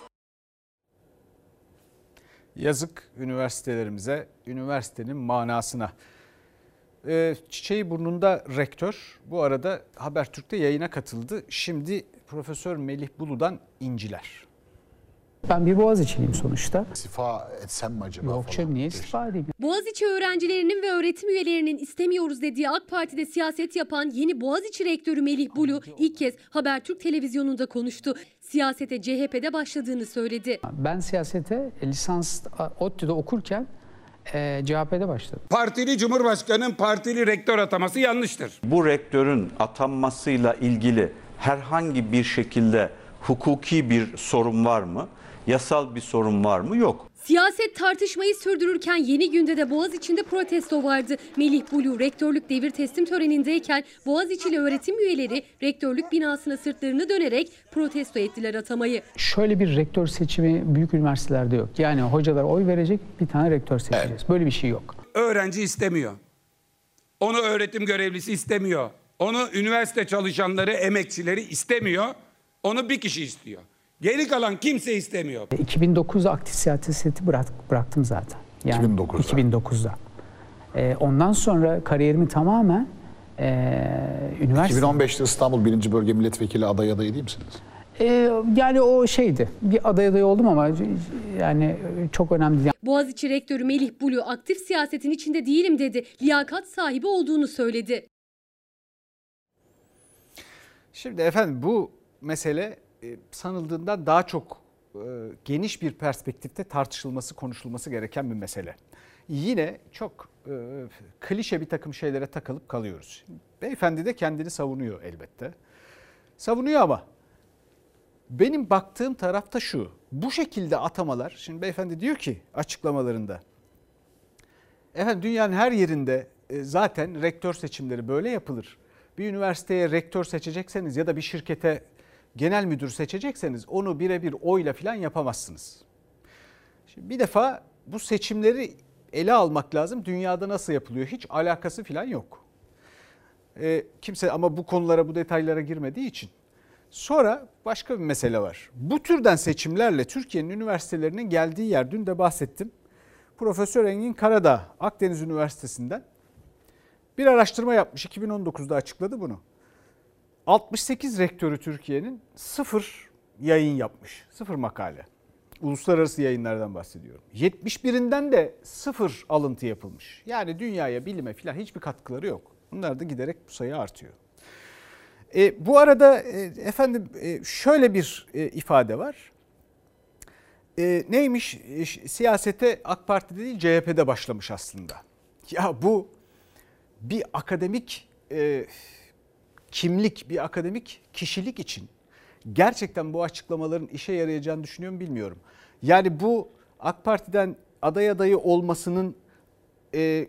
Yazık üniversitelerimize, üniversitenin manasına. Ee, Çiçeği burnunda rektör bu arada Habertürk'te yayına katıldı. Şimdi Profesör Melih Bulu'dan inciler. Ben bir Boğaziçi'liyim sonuçta. İstifa etsem mi acaba Yok canım niye istifa edeyim? Boğaziçi öğrencilerinin ve öğretim üyelerinin istemiyoruz dediği AK Parti'de siyaset yapan yeni Boğaziçi rektörü Melih Bulu ilk kez Habertürk televizyonunda konuştu. Siyasete CHP'de başladığını söyledi. Ben siyasete lisans ODTÜ'de okurken e, CHP'de başladım. Partili Cumhurbaşkanı'nın partili rektör ataması yanlıştır. Bu rektörün atanmasıyla ilgili herhangi bir şekilde hukuki bir sorun var mı? Yasal bir sorun var mı? Yok. Siyaset tartışmayı sürdürürken yeni günde de Boğaz içinde protesto vardı. Melih Bulu rektörlük devir teslim törenindeyken Boğaziçi'li öğretim üyeleri rektörlük binasına sırtlarını dönerek protesto ettiler atamayı. Şöyle bir rektör seçimi büyük üniversitelerde yok. Yani hocalar oy verecek bir tane rektör seçeceğiz. Evet. Böyle bir şey yok. Öğrenci istemiyor. Onu öğretim görevlisi istemiyor. Onu üniversite çalışanları, emekçileri istemiyor. Onu bir kişi istiyor. Geri kalan kimse istemiyor. 2009'da aktif siyaseti bırak, bıraktım zaten. Yani 2009'da. 2009'da. Ee, ondan sonra kariyerimi tamamen e, üniversite... 2015'te İstanbul 1. Bölge Milletvekili aday adayı değil misiniz? Ee, yani o şeydi. Bir aday adayı oldum ama yani çok önemli değil. Boğaziçi Rektörü Melih Bulu aktif siyasetin içinde değilim dedi. Liyakat sahibi olduğunu söyledi. Şimdi efendim bu mesele sanıldığından daha çok e, geniş bir perspektifte tartışılması, konuşulması gereken bir mesele. Yine çok e, klişe bir takım şeylere takılıp kalıyoruz. Beyefendi de kendini savunuyor elbette. Savunuyor ama benim baktığım tarafta şu. Bu şekilde atamalar, şimdi beyefendi diyor ki açıklamalarında, efendim dünyanın her yerinde e, zaten rektör seçimleri böyle yapılır. Bir üniversiteye rektör seçecekseniz ya da bir şirkete genel müdür seçecekseniz onu birebir oyla falan yapamazsınız. Şimdi bir defa bu seçimleri ele almak lazım. Dünyada nasıl yapılıyor hiç alakası falan yok. E, kimse ama bu konulara bu detaylara girmediği için. Sonra başka bir mesele var. Bu türden seçimlerle Türkiye'nin üniversitelerinin geldiği yer dün de bahsettim. Profesör Engin Karadağ Akdeniz Üniversitesi'nden bir araştırma yapmış 2019'da açıkladı bunu. 68 rektörü Türkiye'nin sıfır yayın yapmış. Sıfır makale. Uluslararası yayınlardan bahsediyorum. 71'inden de sıfır alıntı yapılmış. Yani dünyaya, bilime falan hiçbir katkıları yok. Bunlar da giderek bu sayı artıyor. E, bu arada e, efendim e, şöyle bir e, ifade var. E, neymiş? E, siyasete AK Parti'de değil CHP'de başlamış aslında. Ya bu bir akademik e, kimlik, bir akademik kişilik için gerçekten bu açıklamaların işe yarayacağını düşünüyorum bilmiyorum. Yani bu AK Parti'den aday adayı olmasının e,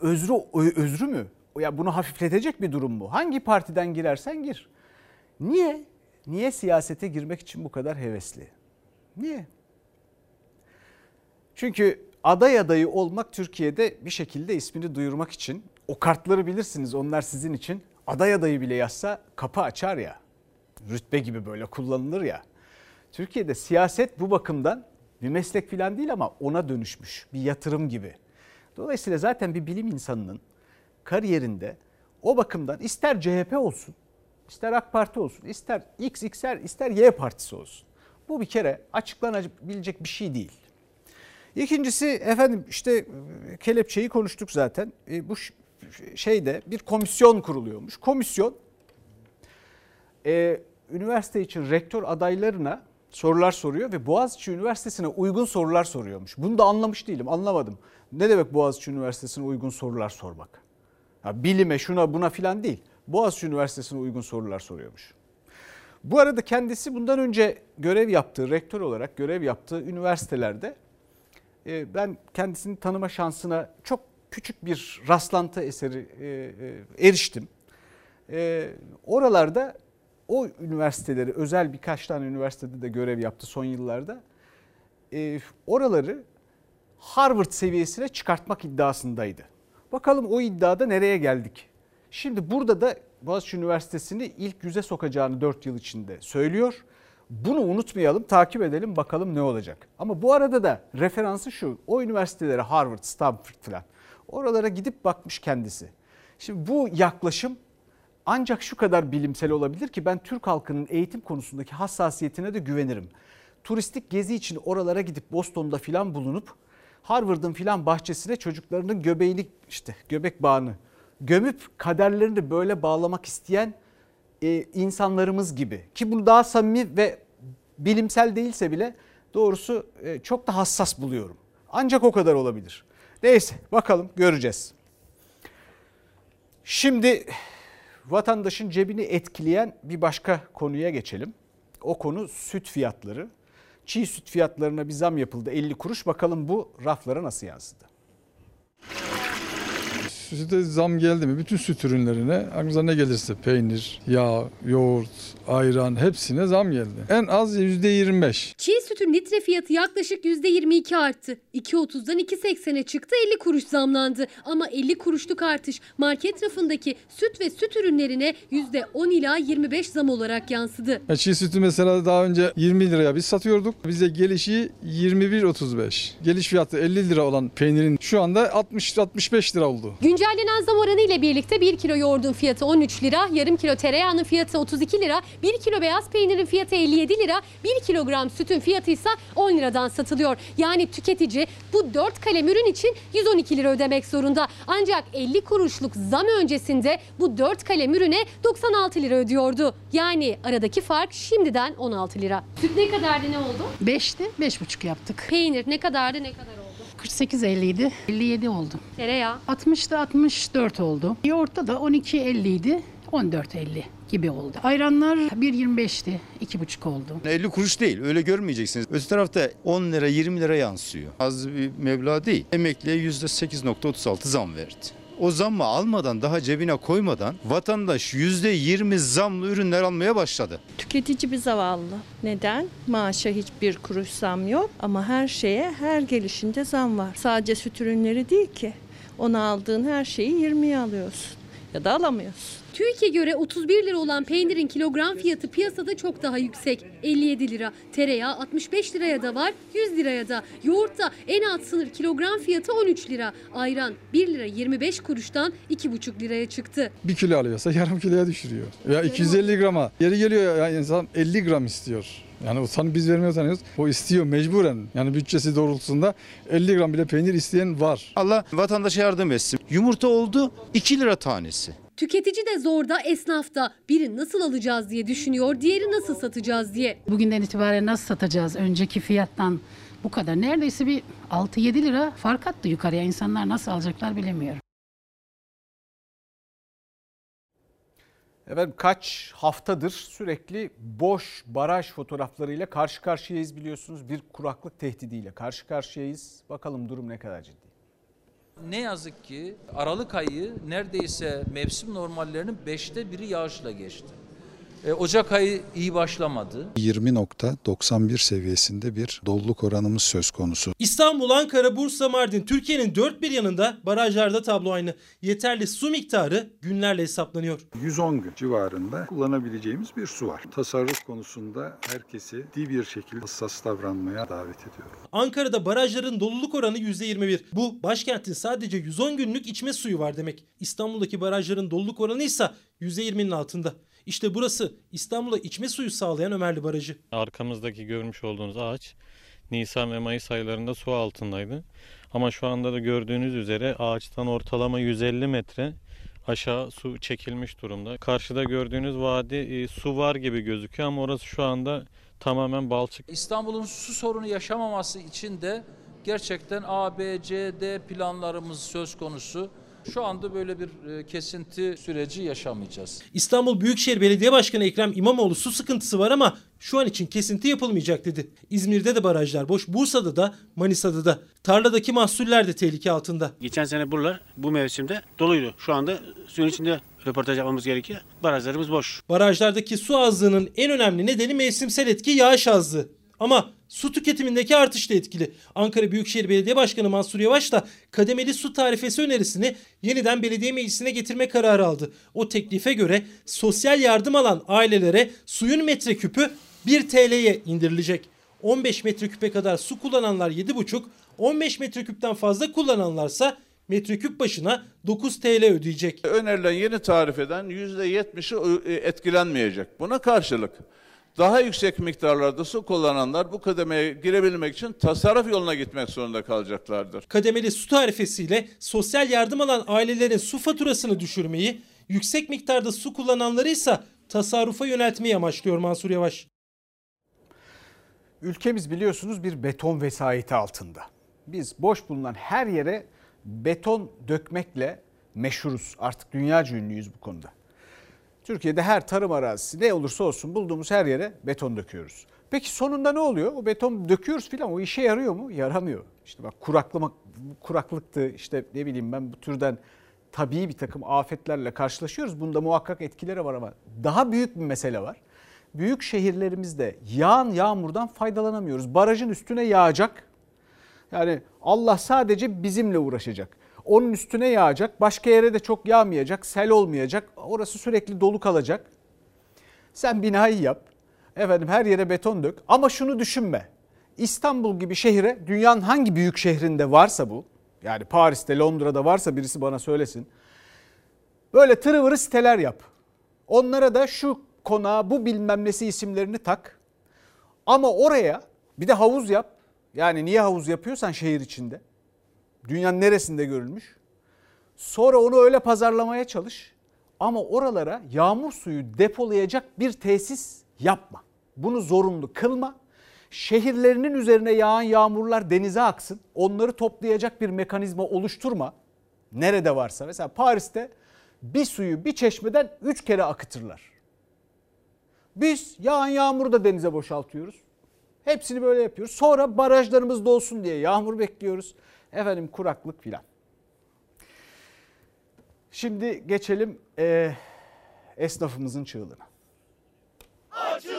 özrü özrü mü? Ya bunu hafifletecek bir durum mu? Hangi partiden girersen gir. Niye? Niye siyasete girmek için bu kadar hevesli? Niye? Çünkü aday adayı olmak Türkiye'de bir şekilde ismini duyurmak için o kartları bilirsiniz onlar sizin için aday adayı bile yazsa kapı açar ya. Rütbe gibi böyle kullanılır ya. Türkiye'de siyaset bu bakımdan bir meslek falan değil ama ona dönüşmüş bir yatırım gibi. Dolayısıyla zaten bir bilim insanının kariyerinde o bakımdan ister CHP olsun, ister AK Parti olsun, ister X, X'er, ister Y partisi olsun. Bu bir kere açıklanabilecek bir şey değil. İkincisi efendim işte kelepçeyi konuştuk zaten. E, bu şeyde bir komisyon kuruluyormuş. Komisyon e, üniversite için rektör adaylarına sorular soruyor ve Boğaziçi Üniversitesi'ne uygun sorular soruyormuş. Bunu da anlamış değilim, anlamadım. Ne demek Boğaziçi Üniversitesi'ne uygun sorular sormak? Ya bilime, şuna, buna filan değil. Boğaziçi Üniversitesi'ne uygun sorular soruyormuş. Bu arada kendisi bundan önce görev yaptığı, rektör olarak görev yaptığı üniversitelerde e, ben kendisini tanıma şansına çok küçük bir rastlantı eseri e, e, eriştim. Oralarda o üniversiteleri, özel birkaç tane üniversitede de görev yaptı son yıllarda. Oraları Harvard seviyesine çıkartmak iddiasındaydı. Bakalım o iddiada nereye geldik? Şimdi burada da Boğaziçi Üniversitesi'ni ilk yüze sokacağını 4 yıl içinde söylüyor. Bunu unutmayalım, takip edelim bakalım ne olacak. Ama bu arada da referansı şu. O üniversitelere Harvard, Stanford falan. Oralara gidip bakmış kendisi. Şimdi bu yaklaşım ancak şu kadar bilimsel olabilir ki ben Türk halkının eğitim konusundaki hassasiyetine de güvenirim. Turistik gezi için oralara gidip Boston'da filan bulunup Harvard'ın filan bahçesine çocuklarının göbeğini işte göbek bağını gömüp kaderlerini böyle bağlamak isteyen e, insanlarımız gibi. Ki bunu daha samimi ve bilimsel değilse bile doğrusu e, çok da hassas buluyorum. Ancak o kadar olabilir. Neyse bakalım göreceğiz. Şimdi vatandaşın cebini etkileyen bir başka konuya geçelim. O konu süt fiyatları. Çiğ süt fiyatlarına bir zam yapıldı 50 kuruş. Bakalım bu raflara nasıl yansıdı? Süte zam geldi mi bütün süt ürünlerine aklınıza ne gelirse peynir, yağ, yoğurt, ayran hepsine zam geldi. En az %25. Çiğ sütün litre fiyatı yaklaşık %22 arttı. 2.30'dan 2.80'e çıktı 50 kuruş zamlandı. Ama 50 kuruşluk artış market rafındaki süt ve süt ürünlerine %10 ila 25 zam olarak yansıdı. Ya çiğ sütü mesela daha önce 20 liraya biz satıyorduk. Bize gelişi 21.35. Geliş fiyatı 50 lira olan peynirin şu anda 60-65 lira oldu. Gün Güncellenen zam oranı ile birlikte 1 kilo yoğurdun fiyatı 13 lira, yarım kilo tereyağının fiyatı 32 lira, 1 kilo beyaz peynirin fiyatı 57 lira, 1 kilogram sütün fiyatı ise 10 liradan satılıyor. Yani tüketici bu 4 kalem ürün için 112 lira ödemek zorunda. Ancak 50 kuruşluk zam öncesinde bu 4 kalem ürüne 96 lira ödüyordu. Yani aradaki fark şimdiden 16 lira. Süt ne kadardı ne oldu? 5'ti 5,5 yaptık. Peynir ne kadardı ne kadar oldu? 48.50 idi 57 oldu. Tereyağı? 60'da 64 oldu. Yoğurtta da 12.50 idi 14.50 gibi oldu. Ayranlar 1.25'ti 2,5 oldu. 50 kuruş değil öyle görmeyeceksiniz. Öte tarafta 10 lira 20 lira yansıyor. Az bir meblağ değil. Emekliye %8.36 zam verdi. O zammı almadan daha cebine koymadan vatandaş %20 zamlı ürünler almaya başladı. Tüketici bir zavallı. Neden? Maaşa hiçbir kuruş zam yok ama her şeye her gelişinde zam var. Sadece süt ürünleri değil ki. Onu aldığın her şeyi 20'ye alıyorsun ya da alamıyorsun. TÜİK'e göre 31 lira olan peynirin kilogram fiyatı piyasada çok daha yüksek. 57 lira. Tereyağı 65 liraya da var, 100 liraya da. Yoğurtta en alt sınır kilogram fiyatı 13 lira. Ayran 1 lira 25 kuruştan 2,5 liraya çıktı. Bir kilo alıyorsa yarım kiloya düşürüyor. Ya 250 grama. Yeri geliyor ya insan 50 gram istiyor. Yani o biz vermiyor sanıyoruz. O istiyor mecburen. Yani bütçesi doğrultusunda 50 gram bile peynir isteyen var. Allah vatandaşa yardım etsin. Yumurta oldu 2 lira tanesi. Tüketici de zorda, esnaf da. Biri nasıl alacağız diye düşünüyor, diğeri nasıl satacağız diye. Bugünden itibaren nasıl satacağız önceki fiyattan bu kadar. Neredeyse bir 6-7 lira fark attı yukarıya. İnsanlar nasıl alacaklar bilemiyorum. Efendim kaç haftadır sürekli boş baraj fotoğraflarıyla karşı karşıyayız biliyorsunuz. Bir kuraklık tehdidiyle karşı karşıyayız. Bakalım durum ne kadar ciddi. Ne yazık ki Aralık ayı neredeyse mevsim normallerinin beşte biri yağışla geçti. E, Ocak ayı iyi başlamadı. 20.91 seviyesinde bir doluluk oranımız söz konusu. İstanbul, Ankara, Bursa, Mardin Türkiye'nin dört bir yanında barajlarda tablo aynı. Yeterli su miktarı günlerle hesaplanıyor. 110 gün civarında kullanabileceğimiz bir su var. Tasarruf konusunda herkesi ciddi bir şekilde hassas davranmaya davet ediyorum. Ankara'da barajların doluluk oranı %21. Bu başkentin sadece 110 günlük içme suyu var demek. İstanbul'daki barajların doluluk oranı ise %20'nin altında. İşte burası İstanbul'a içme suyu sağlayan Ömerli Barajı. Arkamızdaki görmüş olduğunuz ağaç Nisan ve Mayıs aylarında su altındaydı. Ama şu anda da gördüğünüz üzere ağaçtan ortalama 150 metre aşağı su çekilmiş durumda. Karşıda gördüğünüz vadi e, su var gibi gözüküyor ama orası şu anda tamamen balçık. İstanbul'un su sorunu yaşamaması için de gerçekten A, B, C, D planlarımız söz konusu. Şu anda böyle bir e, kesinti süreci yaşamayacağız. İstanbul Büyükşehir Belediye Başkanı Ekrem İmamoğlu su sıkıntısı var ama şu an için kesinti yapılmayacak dedi. İzmir'de de barajlar boş, Bursa'da da, Manisa'da da. Tarladaki mahsuller de tehlike altında. Geçen sene buralar bu mevsimde doluydu. Şu anda suyun içinde röportaj yapmamız gerekiyor. Barajlarımız boş. Barajlardaki su azlığının en önemli nedeni mevsimsel etki yağış azlığı. Ama su tüketimindeki artış da etkili. Ankara Büyükşehir Belediye Başkanı Mansur Yavaş da kademeli su tarifesi önerisini yeniden belediye meclisine getirme kararı aldı. O teklife göre sosyal yardım alan ailelere suyun metreküpü 1 TL'ye indirilecek. 15 metreküpe kadar su kullananlar 7,5, 15 metreküpten fazla kullananlarsa metreküp başına 9 TL ödeyecek. Önerilen yeni tarifeden %70'i etkilenmeyecek. Buna karşılık daha yüksek miktarlarda su kullananlar bu kademeye girebilmek için tasarruf yoluna gitmek zorunda kalacaklardır. Kademeli su tarifesiyle sosyal yardım alan ailelerin su faturasını düşürmeyi, yüksek miktarda su kullananları ise tasarrufa yöneltmeyi amaçlıyor Mansur Yavaş. Ülkemiz biliyorsunuz bir beton vesayeti altında. Biz boş bulunan her yere beton dökmekle meşhuruz. Artık dünyaca ünlüyüz bu konuda. Türkiye'de her tarım arazisi ne olursa olsun bulduğumuz her yere beton döküyoruz. Peki sonunda ne oluyor? O beton döküyoruz filan o işe yarıyor mu? Yaramıyor. İşte bak kuraklama, kuraklıktı işte ne bileyim ben bu türden tabii bir takım afetlerle karşılaşıyoruz. Bunda muhakkak etkileri var ama daha büyük bir mesele var. Büyük şehirlerimizde yağan yağmurdan faydalanamıyoruz. Barajın üstüne yağacak. Yani Allah sadece bizimle uğraşacak. Onun üstüne yağacak. Başka yere de çok yağmayacak. Sel olmayacak. Orası sürekli dolu kalacak. Sen binayı yap. Efendim her yere beton dök. Ama şunu düşünme. İstanbul gibi şehre dünyanın hangi büyük şehrinde varsa bu Yani Paris'te, Londra'da varsa birisi bana söylesin. Böyle tırıvırı siteler yap. Onlara da şu konağa bu bilmem nesi isimlerini tak. Ama oraya bir de havuz yap. Yani niye havuz yapıyorsan şehir içinde. Dünyanın neresinde görülmüş. Sonra onu öyle pazarlamaya çalış. Ama oralara yağmur suyu depolayacak bir tesis yapma. Bunu zorunlu kılma. Şehirlerinin üzerine yağan yağmurlar denize aksın. Onları toplayacak bir mekanizma oluşturma. Nerede varsa. Mesela Paris'te bir suyu bir çeşmeden üç kere akıtırlar. Biz yağan yağmuru da denize boşaltıyoruz. Hepsini böyle yapıyoruz. Sonra barajlarımız dolsun diye yağmur bekliyoruz. Efendim kuraklık filan. Şimdi geçelim e, esnafımızın çığlığına. Açılsın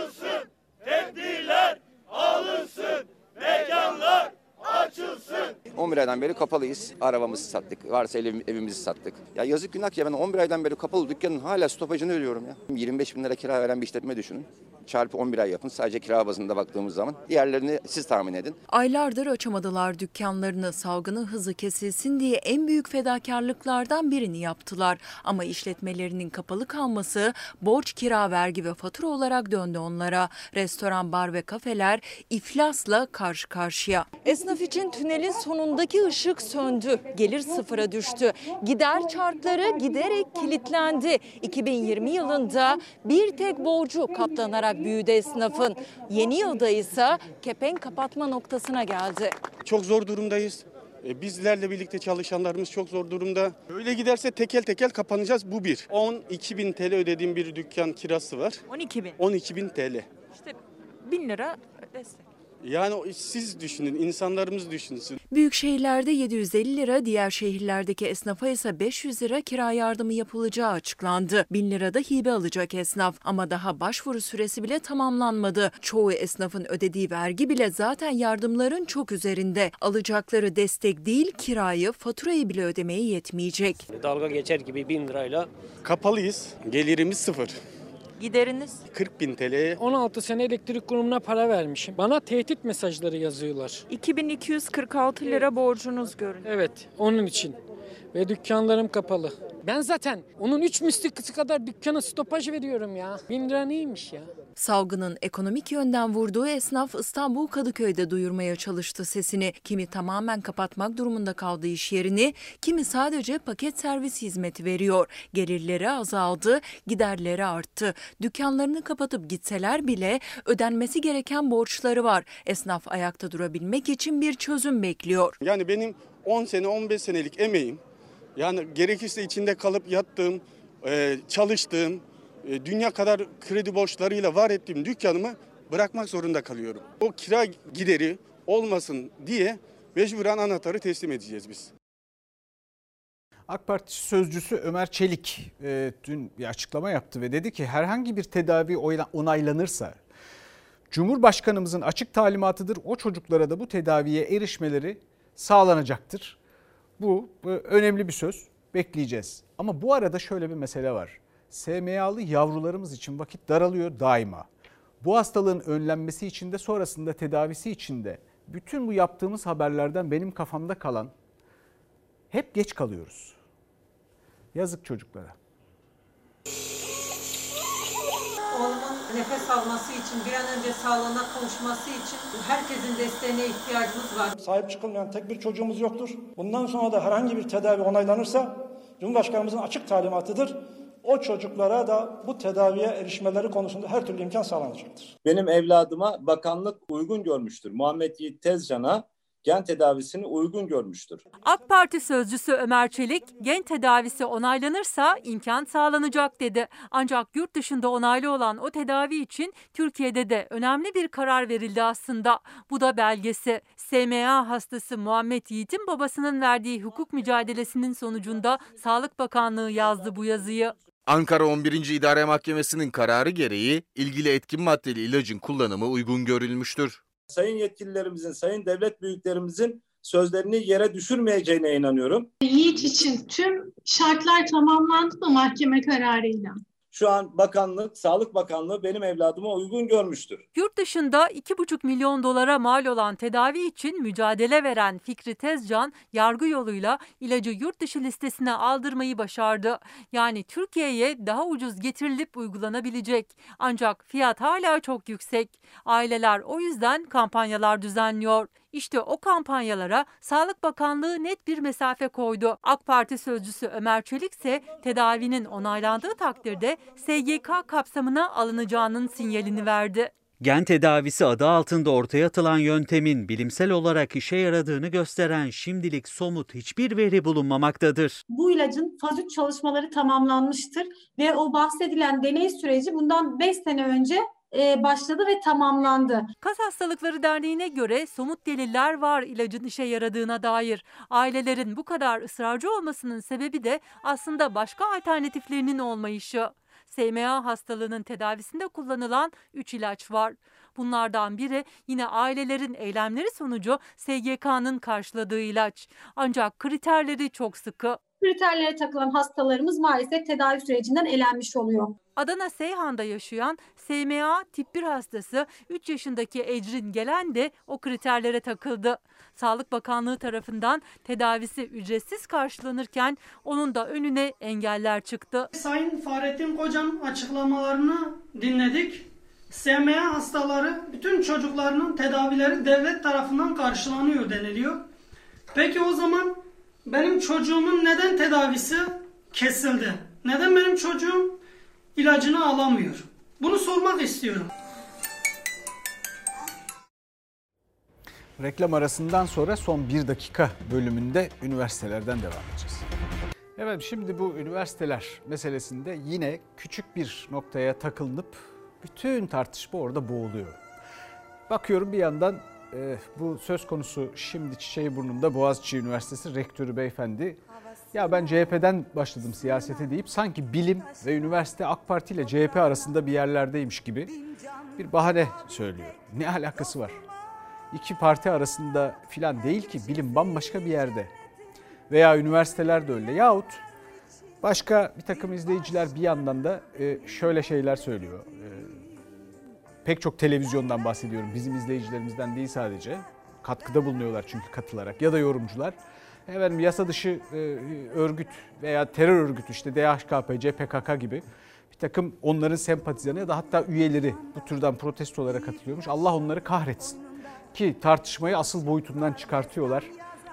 11 aydan beri kapalıyız. Arabamızı sattık. Varsa ev, evimizi sattık. Ya yazık günah ya ben 11 aydan beri kapalı dükkanın hala stopajını ödüyorum ya. 25 bin lira kira veren bir işletme düşünün. Çarpı 11 ay yapın sadece kira bazında baktığımız zaman. Diğerlerini siz tahmin edin. Aylardır açamadılar dükkanlarını. Salgının hızı kesilsin diye en büyük fedakarlıklardan birini yaptılar. Ama işletmelerinin kapalı kalması borç, kira, vergi ve fatura olarak döndü onlara. Restoran, bar ve kafeler iflasla karşı karşıya. Esnaf için tünelin sonundaki ışık söndü. Gelir sıfıra düştü. Gider çarkları giderek kilitlendi. 2020 yılında bir tek borcu katlanarak büyüdü esnafın. Yeni yılda ise kepenk kapatma noktasına geldi. Çok zor durumdayız. E, Bizlerle birlikte çalışanlarımız çok zor durumda. Öyle giderse tekel tekel kapanacağız bu bir. 12 bin TL ödediğim bir dükkan kirası var. 12 bin. 12 bin TL. İşte 1000 lira destek. Yani siz düşünün, insanlarımız düşünsün. Büyük şehirlerde 750 lira, diğer şehirlerdeki esnafa ise 500 lira kira yardımı yapılacağı açıklandı. 1000 lira da hibe alacak esnaf ama daha başvuru süresi bile tamamlanmadı. Çoğu esnafın ödediği vergi bile zaten yardımların çok üzerinde. Alacakları destek değil kirayı, faturayı bile ödemeye yetmeyecek. Dalga geçer gibi bin lirayla. Kapalıyız, gelirimiz sıfır. Gideriniz? 40 bin TL. 16 sene elektrik kurumuna para vermişim. Bana tehdit mesajları yazıyorlar. 2246 lira borcunuz görünüyor. Evet, onun için. Ve dükkanlarım kapalı. Ben zaten onun 3 mislisi kadar dükkana stopaj veriyorum ya. Bin lira neymiş ya? Salgının ekonomik yönden vurduğu esnaf İstanbul Kadıköy'de duyurmaya çalıştı sesini. Kimi tamamen kapatmak durumunda kaldı iş yerini, kimi sadece paket servis hizmeti veriyor. Gelirleri azaldı, giderleri arttı. Dükkanlarını kapatıp gitseler bile ödenmesi gereken borçları var. Esnaf ayakta durabilmek için bir çözüm bekliyor. Yani benim 10 sene 15 senelik emeğim yani gerekirse içinde kalıp yattığım, e, çalıştığım, e, dünya kadar kredi borçlarıyla var ettiğim dükkanımı bırakmak zorunda kalıyorum. O kira gideri olmasın diye mecburen anahtarı teslim edeceğiz biz. AK Parti sözcüsü Ömer Çelik e, dün bir açıklama yaptı ve dedi ki herhangi bir tedavi onaylanırsa Cumhurbaşkanımızın açık talimatıdır o çocuklara da bu tedaviye erişmeleri sağlanacaktır. Bu, bu önemli bir söz bekleyeceğiz. Ama bu arada şöyle bir mesele var. SMA'lı yavrularımız için vakit daralıyor daima. Bu hastalığın önlenmesi için de sonrasında tedavisi için de bütün bu yaptığımız haberlerden benim kafamda kalan hep geç kalıyoruz. Yazık çocuklara. Oğlumun nefes alması için, bir an önce sağlığına kavuşması için herkesin desteğine ihtiyacımız var. Sahip çıkılmayan tek bir çocuğumuz yoktur. Bundan sonra da herhangi bir tedavi onaylanırsa Cumhurbaşkanımızın açık talimatıdır. O çocuklara da bu tedaviye erişmeleri konusunda her türlü imkan sağlanacaktır. Benim evladıma bakanlık uygun görmüştür. Muhammed Yiğit Tezcan'a gen tedavisini uygun görmüştür. AK Parti sözcüsü Ömer Çelik, gen tedavisi onaylanırsa imkan sağlanacak dedi. Ancak yurt dışında onaylı olan o tedavi için Türkiye'de de önemli bir karar verildi aslında. Bu da belgesi. SMA hastası Muhammed Yiğit'in babasının verdiği hukuk mücadelesinin sonucunda Sağlık Bakanlığı yazdı bu yazıyı. Ankara 11. İdare Mahkemesi'nin kararı gereği ilgili etkin maddeli ilacın kullanımı uygun görülmüştür. Sayın yetkililerimizin, sayın devlet büyüklerimizin sözlerini yere düşürmeyeceğine inanıyorum. Yiğit için tüm şartlar tamamlandı mı mahkeme kararıyla? Şu an bakanlık, Sağlık Bakanlığı benim evladıma uygun görmüştür. Yurt dışında 2,5 milyon dolara mal olan tedavi için mücadele veren Fikri Tezcan, yargı yoluyla ilacı yurt dışı listesine aldırmayı başardı. Yani Türkiye'ye daha ucuz getirilip uygulanabilecek. Ancak fiyat hala çok yüksek. Aileler o yüzden kampanyalar düzenliyor. İşte o kampanyalara Sağlık Bakanlığı net bir mesafe koydu. AK Parti sözcüsü Ömer Çelik ise tedavinin onaylandığı takdirde SGK kapsamına alınacağının sinyalini verdi. Gen tedavisi adı altında ortaya atılan yöntemin bilimsel olarak işe yaradığını gösteren şimdilik somut hiçbir veri bulunmamaktadır. Bu ilacın faz 3 çalışmaları tamamlanmıştır ve o bahsedilen deney süreci bundan 5 sene önce e, başladı ve tamamlandı. Kas Hastalıkları Derneği'ne göre somut deliller var ilacın işe yaradığına dair. Ailelerin bu kadar ısrarcı olmasının sebebi de aslında başka alternatiflerinin olmayışı. SMA hastalığının tedavisinde kullanılan 3 ilaç var. Bunlardan biri yine ailelerin eylemleri sonucu SGK'nın karşıladığı ilaç. Ancak kriterleri çok sıkı. Kriterlere takılan hastalarımız maalesef tedavi sürecinden elenmiş oluyor. Adana Seyhan'da yaşayan SMA tip 1 hastası 3 yaşındaki Ecrin Gelen de o kriterlere takıldı. Sağlık Bakanlığı tarafından tedavisi ücretsiz karşılanırken onun da önüne engeller çıktı. Sayın Fahrettin Koca'nın açıklamalarını dinledik. SMA hastaları bütün çocuklarının tedavileri devlet tarafından karşılanıyor deniliyor. Peki o zaman benim çocuğumun neden tedavisi kesildi? Neden benim çocuğum ilacını alamıyor? Bunu sormak istiyorum. Reklam arasından sonra son bir dakika bölümünde üniversitelerden devam edeceğiz. Evet şimdi bu üniversiteler meselesinde yine küçük bir noktaya takılınıp bütün tartışma orada boğuluyor. Bakıyorum bir yandan e, bu söz konusu şimdi Çiçeğiburnunda Boğaziçi Üniversitesi Rektörü Beyefendi ya ben CHP'den başladım siyasete deyip sanki bilim ve üniversite AK Parti ile CHP arasında bir yerlerdeymiş gibi bir bahane söylüyor. Ne alakası var? İki parti arasında filan değil ki bilim bambaşka bir yerde. Veya üniversiteler de öyle. Yahut başka bir takım izleyiciler bir yandan da e, şöyle şeyler söylüyor. Pek çok televizyondan bahsediyorum. Bizim izleyicilerimizden değil sadece. Katkıda bulunuyorlar çünkü katılarak ya da yorumcular. Efendim yasa dışı e, örgüt veya terör örgütü işte DHKPC, PKK gibi bir takım onların sempatizanı ya da hatta üyeleri bu türden protestolara katılıyormuş. Allah onları kahretsin. Ki tartışmayı asıl boyutundan çıkartıyorlar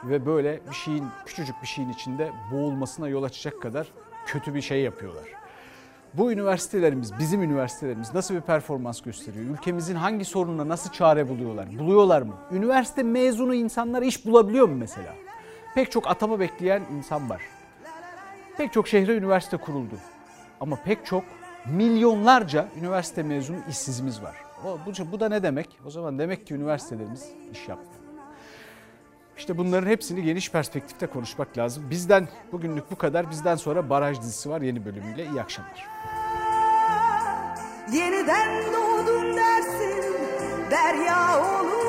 ve böyle bir şeyin küçücük bir şeyin içinde boğulmasına yol açacak kadar kötü bir şey yapıyorlar. Bu üniversitelerimiz, bizim üniversitelerimiz nasıl bir performans gösteriyor? Ülkemizin hangi sorununa nasıl çare buluyorlar? Buluyorlar mı? Üniversite mezunu insanlar iş bulabiliyor mu mesela? Pek çok atama bekleyen insan var. Pek çok şehre üniversite kuruldu. Ama pek çok milyonlarca üniversite mezunu işsizimiz var. O, bu, bu da ne demek? O zaman demek ki üniversitelerimiz iş yaptı. İşte bunların hepsini geniş perspektifte konuşmak lazım. Bizden bugünlük bu kadar. Bizden sonra Baraj dizisi var yeni bölümüyle. İyi akşamlar. Yeniden doğdun dersin derya olur